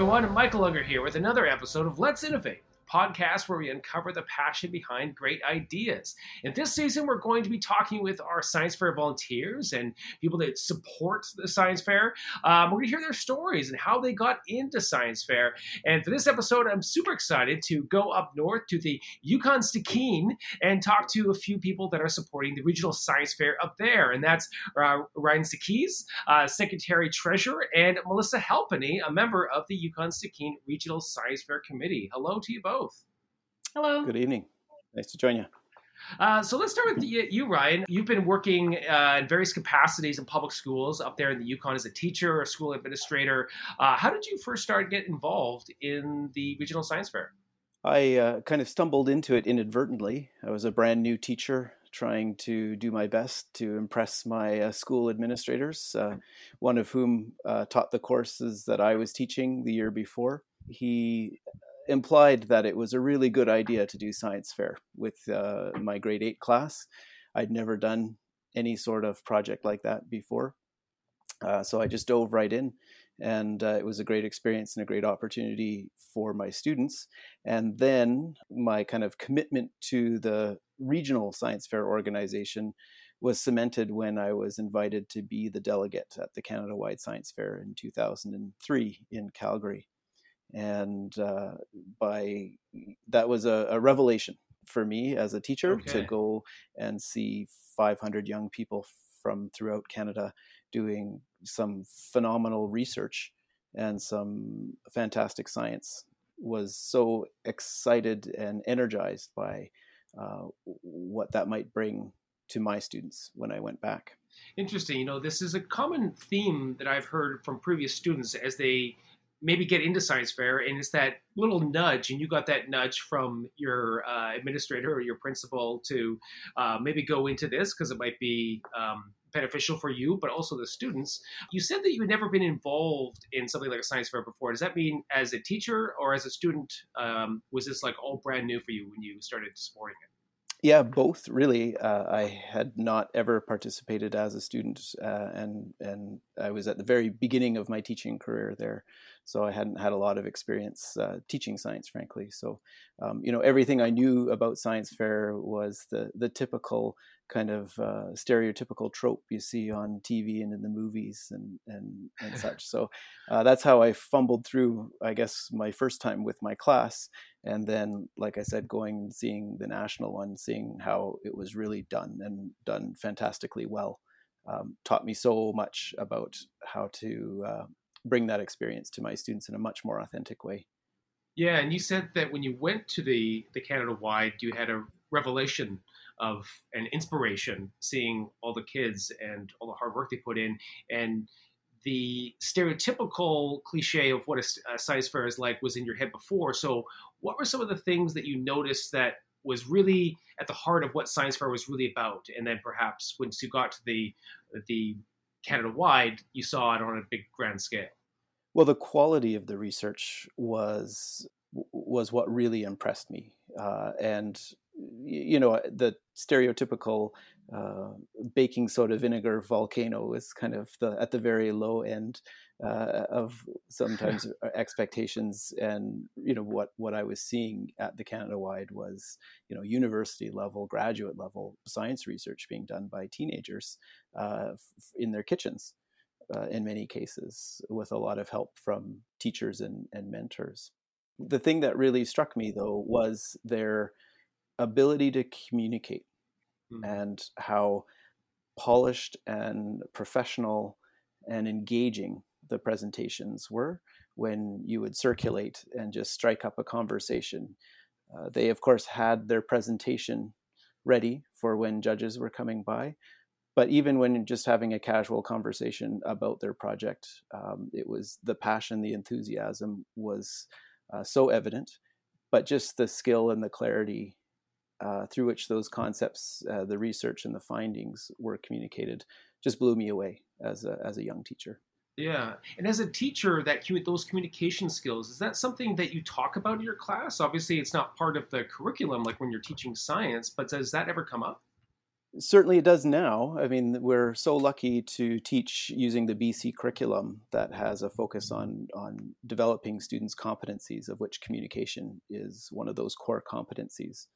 everyone, Michael Unger here with another episode of Let's Innovate podcast where we uncover the passion behind great ideas. And this season, we're going to be talking with our science fair volunteers and people that support the science fair. Um, we're going to hear their stories and how they got into science fair. And for this episode, I'm super excited to go up north to the Yukon Stikine and talk to a few people that are supporting the regional science fair up there. And that's uh, Ryan Sakis, uh, Secretary Treasurer, and Melissa Halpenny, a member of the Yukon Stikine Regional Science Fair Committee. Hello to you both both. Hello. Good evening. Nice to join you. Uh, so let's start with you, Ryan. You've been working uh, in various capacities in public schools up there in the Yukon as a teacher, a school administrator. Uh, how did you first start get involved in the regional science fair? I uh, kind of stumbled into it inadvertently. I was a brand new teacher trying to do my best to impress my uh, school administrators, uh, one of whom taught the courses that I was teaching the year before. He implied that it was a really good idea to do science fair with uh, my grade eight class. I'd never done any sort of project like that before. Uh, so I just dove right in, and uh, it was a great experience and a great opportunity for my students. And then my kind of commitment to the regional science fair organization was cemented when I was invited to be the delegate at the Canada Wide Science Fair in 2003 in Calgary and uh, by that was a, a, revelation for me as a teacher okay. to go and see 500 young people from throughout Canada doing some phenomenal research and some fantastic science was so excited and energized by uh, what that might bring to my students when I went back. Interesting. You know, this is a common theme that I've heard from previous students as they maybe get into science fair and it's that little nudge and you got that nudge from your uh, administrator or your principal to uh, maybe go into this because it might be um, beneficial for you but also the students. You said that you had never been involved in something like a science fair before. Does that mean as a teacher or as a student um, was this like all brand new for you when you started supporting it yeah, both really. Uh, I had not ever participated as a student, uh, and and I was at the very beginning of my teaching career there, so I hadn't had a lot of experience uh, teaching science, frankly. So, um, you know, everything I knew about science fair was the the typical kind of uh, stereotypical trope you see on TV and in the movies and and, and such. So uh, that's how I fumbled through, I guess, my first time with my class, and then, like I said, going and seeing the national one, seeing how it was really done and done fantastically well. Um, taught me so much about how to uh, bring that experience to my students in a much more authentic way. Yeah, and you said that when you went to the the Canada Wide, you had a revelation of an inspiration, seeing all the kids and all the hard work they put in, and the stereotypical cliche of what a, a science fair is like was in your head before. So, what were some of the things that you noticed that was really at the heart of what science fair was really about? And then perhaps once you got to the the Canada wide, you saw it on a big grand scale. Well, the quality of the research was was what really impressed me, uh, and you know the stereotypical uh, baking soda vinegar volcano is kind of the at the very low end uh, of sometimes expectations. And you know what what I was seeing at the Canada wide was you know university level graduate level science research being done by teenagers uh, in their kitchens uh, in many cases with a lot of help from teachers and, and mentors. The thing that really struck me though was their ability to communicate mm. and how polished and professional and engaging the presentations were when you would circulate and just strike up a conversation. Uh, they, of course, had their presentation ready for when judges were coming by. But even when just having a casual conversation about their project, um, it was the passion, the enthusiasm was uh, so evident. But just the skill and the clarity uh, through which those concepts, uh, the research and the findings were communicated, just blew me away as a, as a young teacher. Yeah, and as a teacher, that those communication skills is that something that you talk about in your class? Obviously, it's not part of the curriculum like when you're teaching science, but does that ever come up? certainly it does now. I mean, we're so lucky to teach using the BC curriculum that has a focus on on developing students' competencies, of which communication is one of those core competencies.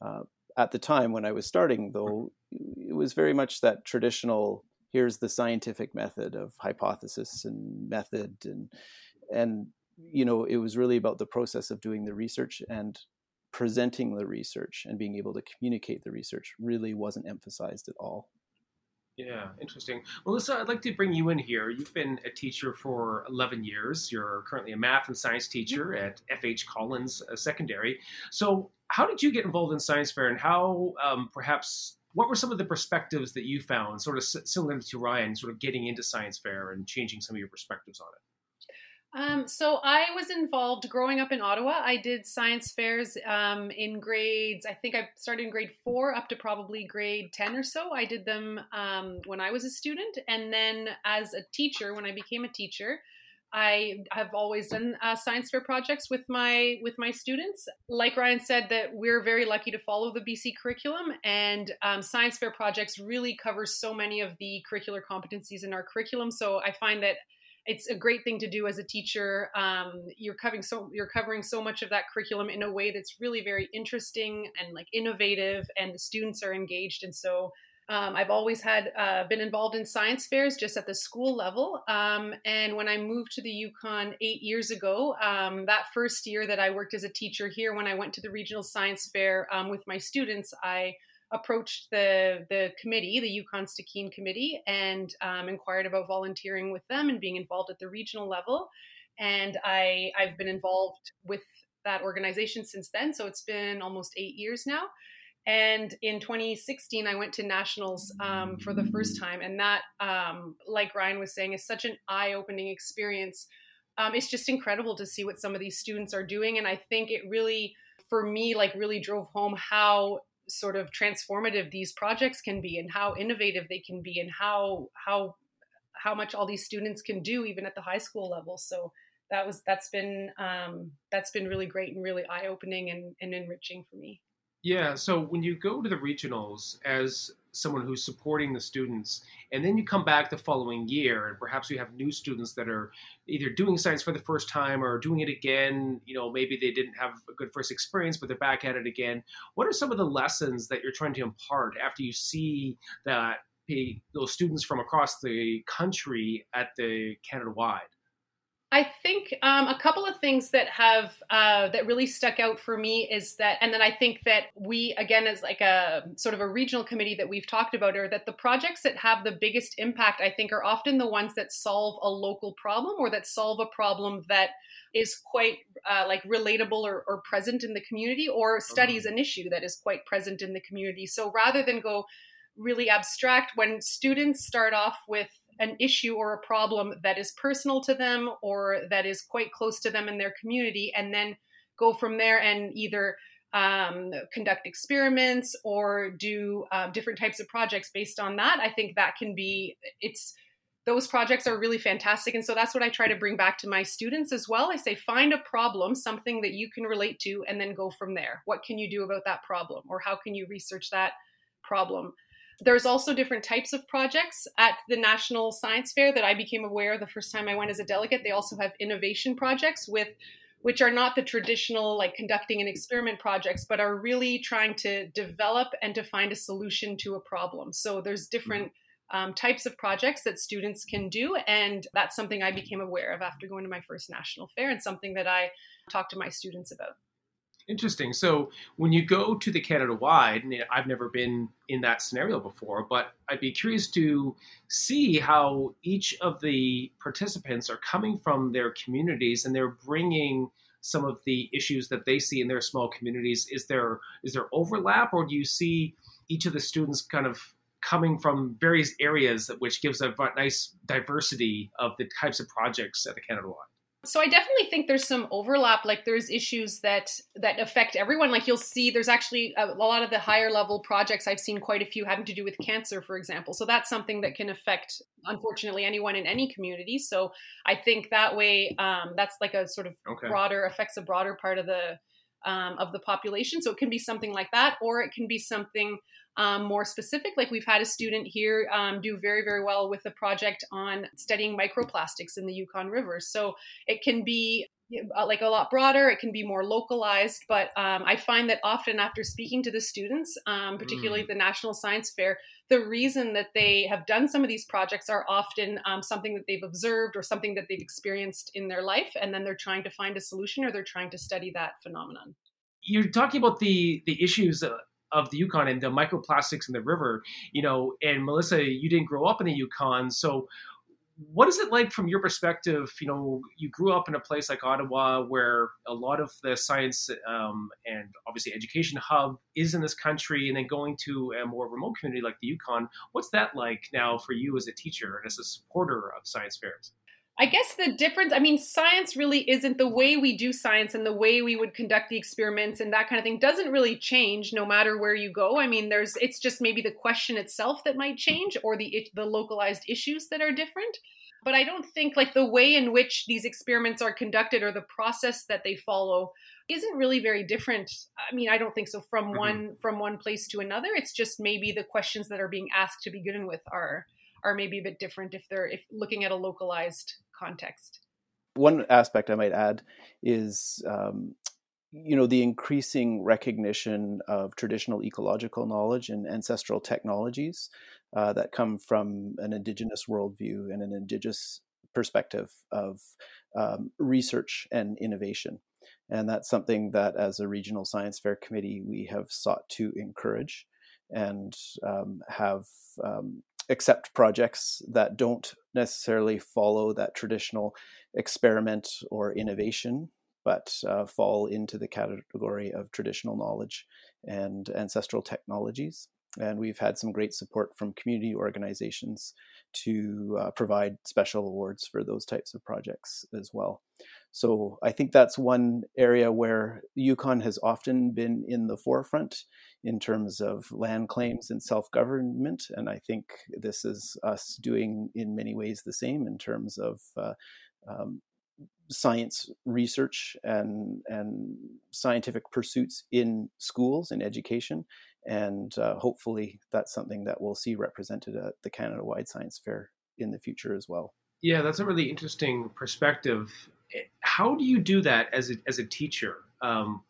Uh, at the time when I was starting, though, it was very much that traditional. Here's the scientific method of hypothesis and method, and and you know, it was really about the process of doing the research and presenting the research and being able to communicate the research really wasn't emphasized at all. Yeah, interesting. Melissa, I'd like to bring you in here. You've been a teacher for 11 years. You're currently a math and science teacher at FH Collins uh, Secondary. So, how did you get involved in science fair and how um, perhaps what were some of the perspectives that you found, sort of similar to Ryan, sort of getting into science fair and changing some of your perspectives on it? Um, so I was involved growing up in Ottawa. I did science fairs um, in grades. I think I started in grade four up to probably grade ten or so. I did them um, when I was a student, and then as a teacher, when I became a teacher, I have always done uh, science fair projects with my with my students. Like Ryan said, that we're very lucky to follow the BC curriculum, and um, science fair projects really cover so many of the curricular competencies in our curriculum. So I find that it's a great thing to do as a teacher. Um, you're covering so you're covering so much of that curriculum in a way that's really very interesting and like innovative, and the students are engaged. And so um, I've always had uh, been involved in science fairs just at the school level. Um, and when I moved to the Yukon eight years ago, um, that first year that I worked as a teacher here, when I went to the regional science fair um, with my students, I approached the the committee, the Yukon Stikine committee, and um, inquired about volunteering with them and being involved at the regional level. And I I've been involved with that organization since then. So it's been almost eight years now. And in 2016, I went to nationals um, for the first time, and that, um, like Ryan was saying, is such an eye-opening experience. Um, it's just incredible to see what some of these students are doing, and I think it really, for me, like really drove home how sort of transformative these projects can be and how innovative they can be and how how how much all these students can do even at the high school level. So that was that's been um, that's been really great and really eye-opening and, and enriching for me yeah so when you go to the regionals as someone who's supporting the students and then you come back the following year and perhaps you have new students that are either doing science for the first time or doing it again you know maybe they didn't have a good first experience but they're back at it again. What are some of the lessons that you're trying to impart after you see that those students from across the country at the canada wide I think um, a couple of things that have uh, that really stuck out for me is that, and then I think that we again as like a sort of a regional committee that we've talked about are that the projects that have the biggest impact, I think, are often the ones that solve a local problem or that solve a problem that is quite uh, like relatable or, or, present in the community or studies mm-hmm. an issue that is quite present in the community. So rather than go really abstract, when students start off with an issue or a problem that is personal to them or that is quite close to them in their community, and then go from there and either um, conduct experiments or do uh, different types of projects based on that. I think that can be it's those projects are really fantastic. And so that's what i try to bring back to my students as well. I say find a problem something that you can relate to and then go from there. What can you do about that problem? Or how can you research that problem there's also different types of projects at the National Science Fair that I became aware the first time I went as a delegate. They also have innovation projects with which are not the traditional like conducting an experiment projects but are really trying to develop and to find a solution to a problem. So there's different um, types of projects that students can do and that's something I became aware of after going to my first national fair and something that I talk to my students about. Interesting. So when you go to the Canada wide, and I've never been in that scenario before, but I'd be curious to see how each of the participants are coming from their communities and they're bringing some of the issues that they see in their small communities. Is there is there overlap, or do you see each of the students kind of coming from various areas, which gives a nice diversity of the types of projects at the Canada wide? So i definitely think there's some overlap like there's issues that that affect everyone. Like you'll see there's actually a, a, lot of the higher level projects i've seen quite a few having to do with cancer for example. So that's something that can affect unfortunately anyone in any community. So i think that way um, that's like a sort of okay. broader affects a broader part of the um, of the population. So it can be something like that, or it can be something um, more specific. Like we've had a student here um, do very, very well with a project on studying microplastics in the Yukon River. So it can be uh, like a lot broader it can be more localized but um, i find that often after speaking to the students um, particularly mm. the national science fair the reason that they have done some of these projects are often um, something that they've observed or something that they've experienced in their life and then they're trying to find a solution or they're trying to study that phenomenon you're talking about the the issues uh, of the Yukon and the microplastics in the river, you know, and Melissa, you didn't grow up in the Yukon. So what is it like from your perspective? You know, you grew up in a place like Ottawa where a lot of the science um, and obviously education hub is in this country, and then going to a more remote community like the Yukon. What's that like now for you as a teacher and as a supporter of science fairs? I guess the difference, I mean, science really isn't the way we do science and the way we would conduct the experiments and that kind of thing doesn't really change no matter where you go. I mean, there's it's just maybe the question itself that might change or the the localized issues that are different. But I don't think like the way in which these experiments are conducted or the process that they follow isn't really very different. I mean, I don't think so from mm-hmm. one from one place to another. It's just maybe the questions that are being asked to begin with are are maybe a bit different if they're if looking at a localized context. One aspect I might add is um, you know the increasing recognition of traditional ecological knowledge and ancestral technologies uh, that come from an indigenous worldview and an indigenous perspective of um, research and innovation and that's something that as a regional science fair committee we have sought to encourage and um, have um, accept projects that don't necessarily follow that traditional experiment or innovation, but uh, fall into the category of traditional knowledge and ancestral technologies. And we've had some great support from community organizations to uh, provide special awards for those types of projects as well. So I think that's one area where Yukon has often been in the forefront in terms of land claims and self government. And I think this is us doing in many ways the same in terms of uh, um, science research and and scientific pursuits in schools and education and uh, hopefully that's something that we'll see represented at the Canada Wide Science Fair in the future as well. Yeah, that's a really interesting perspective. How do you do that as a, as a teacher, um,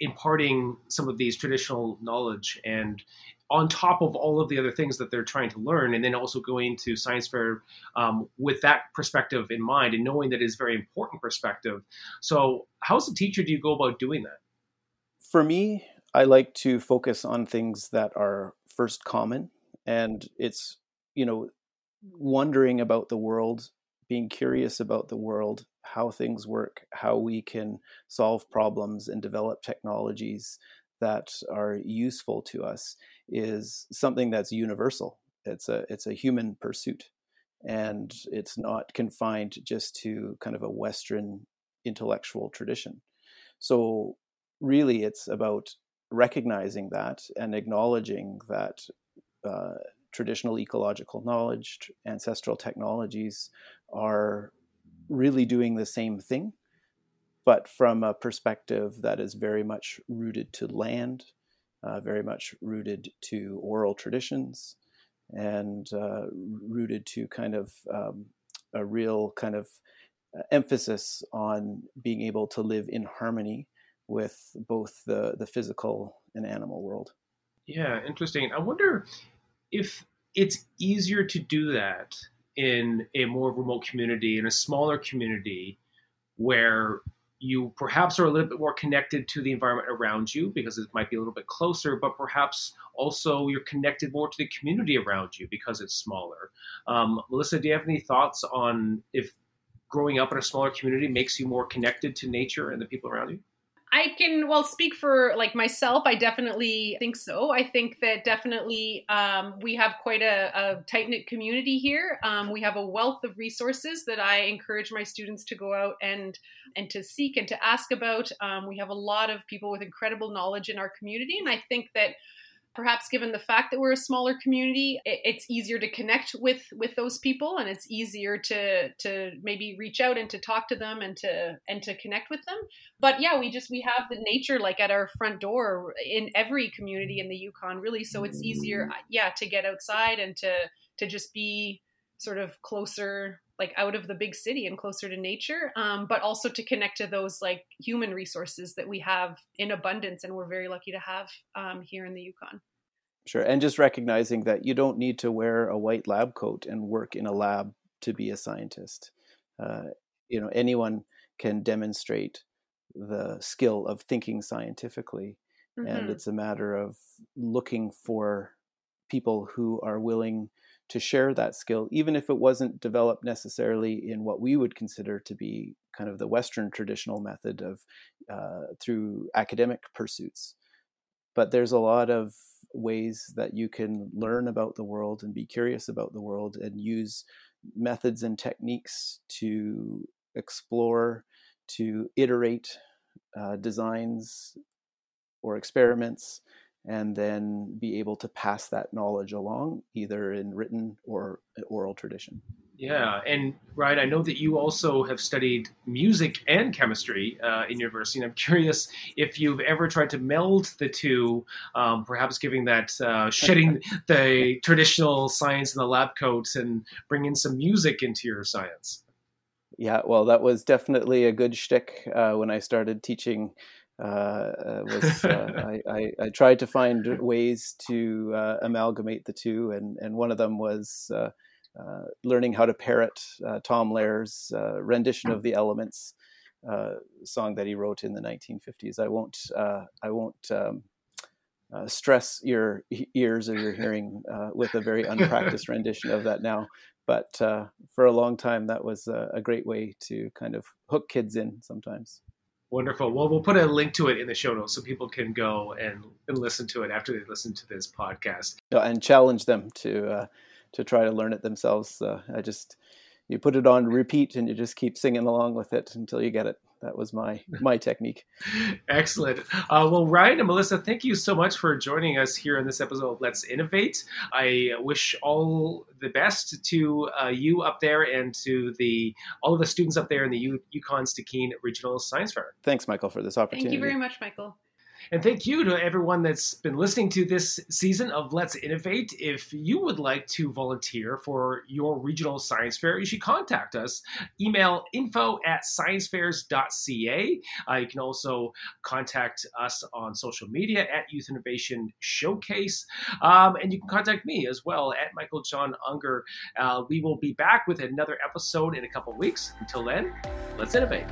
imparting some of these traditional knowledge and on top of all of the other things that they're trying to learn, and then also going to science fair um, with that perspective in mind and knowing that is very important perspective. So, how as a teacher do you go about doing that? For me, I like to focus on things that are first common, and it's you know wondering about the world, being curious about the world, how things work, how we can solve problems and develop technologies that are useful to us is something that's universal. It's a it's a human pursuit, and it's not confined just to kind of a Western intellectual tradition. So really, it's about recognizing that and acknowledging that uh, traditional ecological knowledge, ancestral technologies are really doing the same thing, but from a perspective that is very much rooted to land, uh, very much rooted to oral traditions, and uh, rooted to kind of um, a real kind of uh, emphasis on being able to live in harmony with both the the physical and animal world. Yeah, interesting. I wonder if it's easier to do that in a more remote community, in a smaller community, where you perhaps are a little bit more connected to the environment around you because it might be a little bit closer, but perhaps also you're connected more to the community around you because it's smaller. Um, Melissa, do you have any thoughts on if growing up in a smaller community makes you more connected to nature and the people around you? I can well speak for like myself. I definitely think so. I think that definitely um, we have quite a, a tight knit community here. Um, we have a wealth of resources that I encourage my students to go out and and to seek and to ask about. Um, we have a lot of people with incredible knowledge in our community, and I think that perhaps given the fact that we're a smaller community, it's easier to connect with with those people, and it's easier to to maybe reach out and to talk to them and to and to connect with them. But yeah, we just we have the nature like at our front door in every community in the Yukon, really. So it's easier, yeah, to get outside and to to just be sort of closer like out of the big city and closer to nature um, but also to connect to those like human resources that we have in abundance and we're very lucky to have um, here in the yukon sure and just recognizing that you don't need to wear a white lab coat and work in a lab to be a scientist uh, you know anyone can demonstrate the skill of thinking scientifically mm-hmm. and it's a matter of looking for people who are willing to share that skill, even if it wasn't developed necessarily in what we would consider to be kind of the Western traditional method of uh, through academic pursuits. But there's a lot of ways that you can learn about the world and be curious about the world and use methods and techniques to explore, to iterate uh, designs or experiments and then be able to pass that knowledge along either in written or oral tradition. Yeah, and right, I know that you also have studied music and chemistry uh, in university, and I'm curious if you've ever tried to meld the two, um, perhaps giving that uh, shedding the traditional science in the lab coats and bringing some music into your science. Yeah, well, that was definitely a good shtick uh, when I started teaching uh, uh, was uh, I, I, I, tried to find ways to uh, amalgamate the two, and, and one of them was uh, uh, learning how to parrot Tom Lehrer's rendition of the Elements song that he wrote in the 1950s. I won't I won't um, stress your ears or your hearing with a very unpracticed rendition of that now. But for a long time, that was a, a great way to kind of hook kids in sometimes. Wonderful. Well, we'll put a link to it in the show notes so people can go and, and listen to it after they listen to this podcast. And challenge them to uh, to try to learn it themselves. Uh, I just you put it on repeat and you just keep singing along with it until you get it that was my my technique. Excellent. Uh, well, Ryan and Melissa, thank you so much for joining us here in this episode of Let's Innovate. I wish all the best to uh, you up there and to the all of the students up there in the U- Yukon Stikine Regional Science Fair. Thanks, Michael, for this opportunity. Thank you very much, Michael. And thank you to everyone that's been listening to this season of Let's Innovate. If you would like to volunteer for your regional science fair, you should contact us. Email info at sciencefairs.ca. Uh, you can also contact us on social media at Youth Innovation Showcase. Um, and you can contact me as well at Michael John Unger. Uh, we will be back with another episode in a couple weeks. Until then, let's innovate.